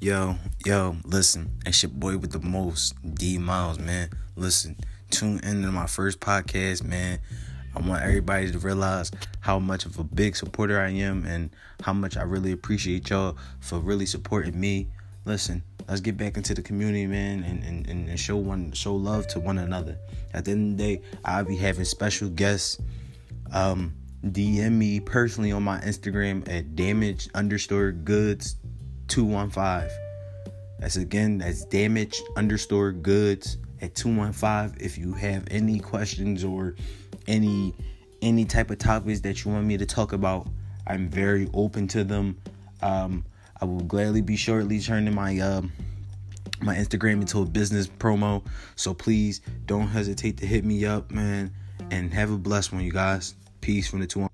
Yo, yo, listen, it's your boy with the most, D Miles, man. Listen, tune in to my first podcast, man. I want everybody to realize how much of a big supporter I am and how much I really appreciate y'all for really supporting me. Listen, let's get back into the community, man, and, and, and show one show love to one another. At the end of the day, I'll be having special guests. Um, DM me personally on my Instagram at damage underscore goods 215. That's again, that's damage underscore goods at 215. If you have any questions or any any type of topics that you want me to talk about, I'm very open to them. Um, I will gladly be shortly turning my um my Instagram into a business promo. So please don't hesitate to hit me up, man. And have a blessed one, you guys. Peace from the two.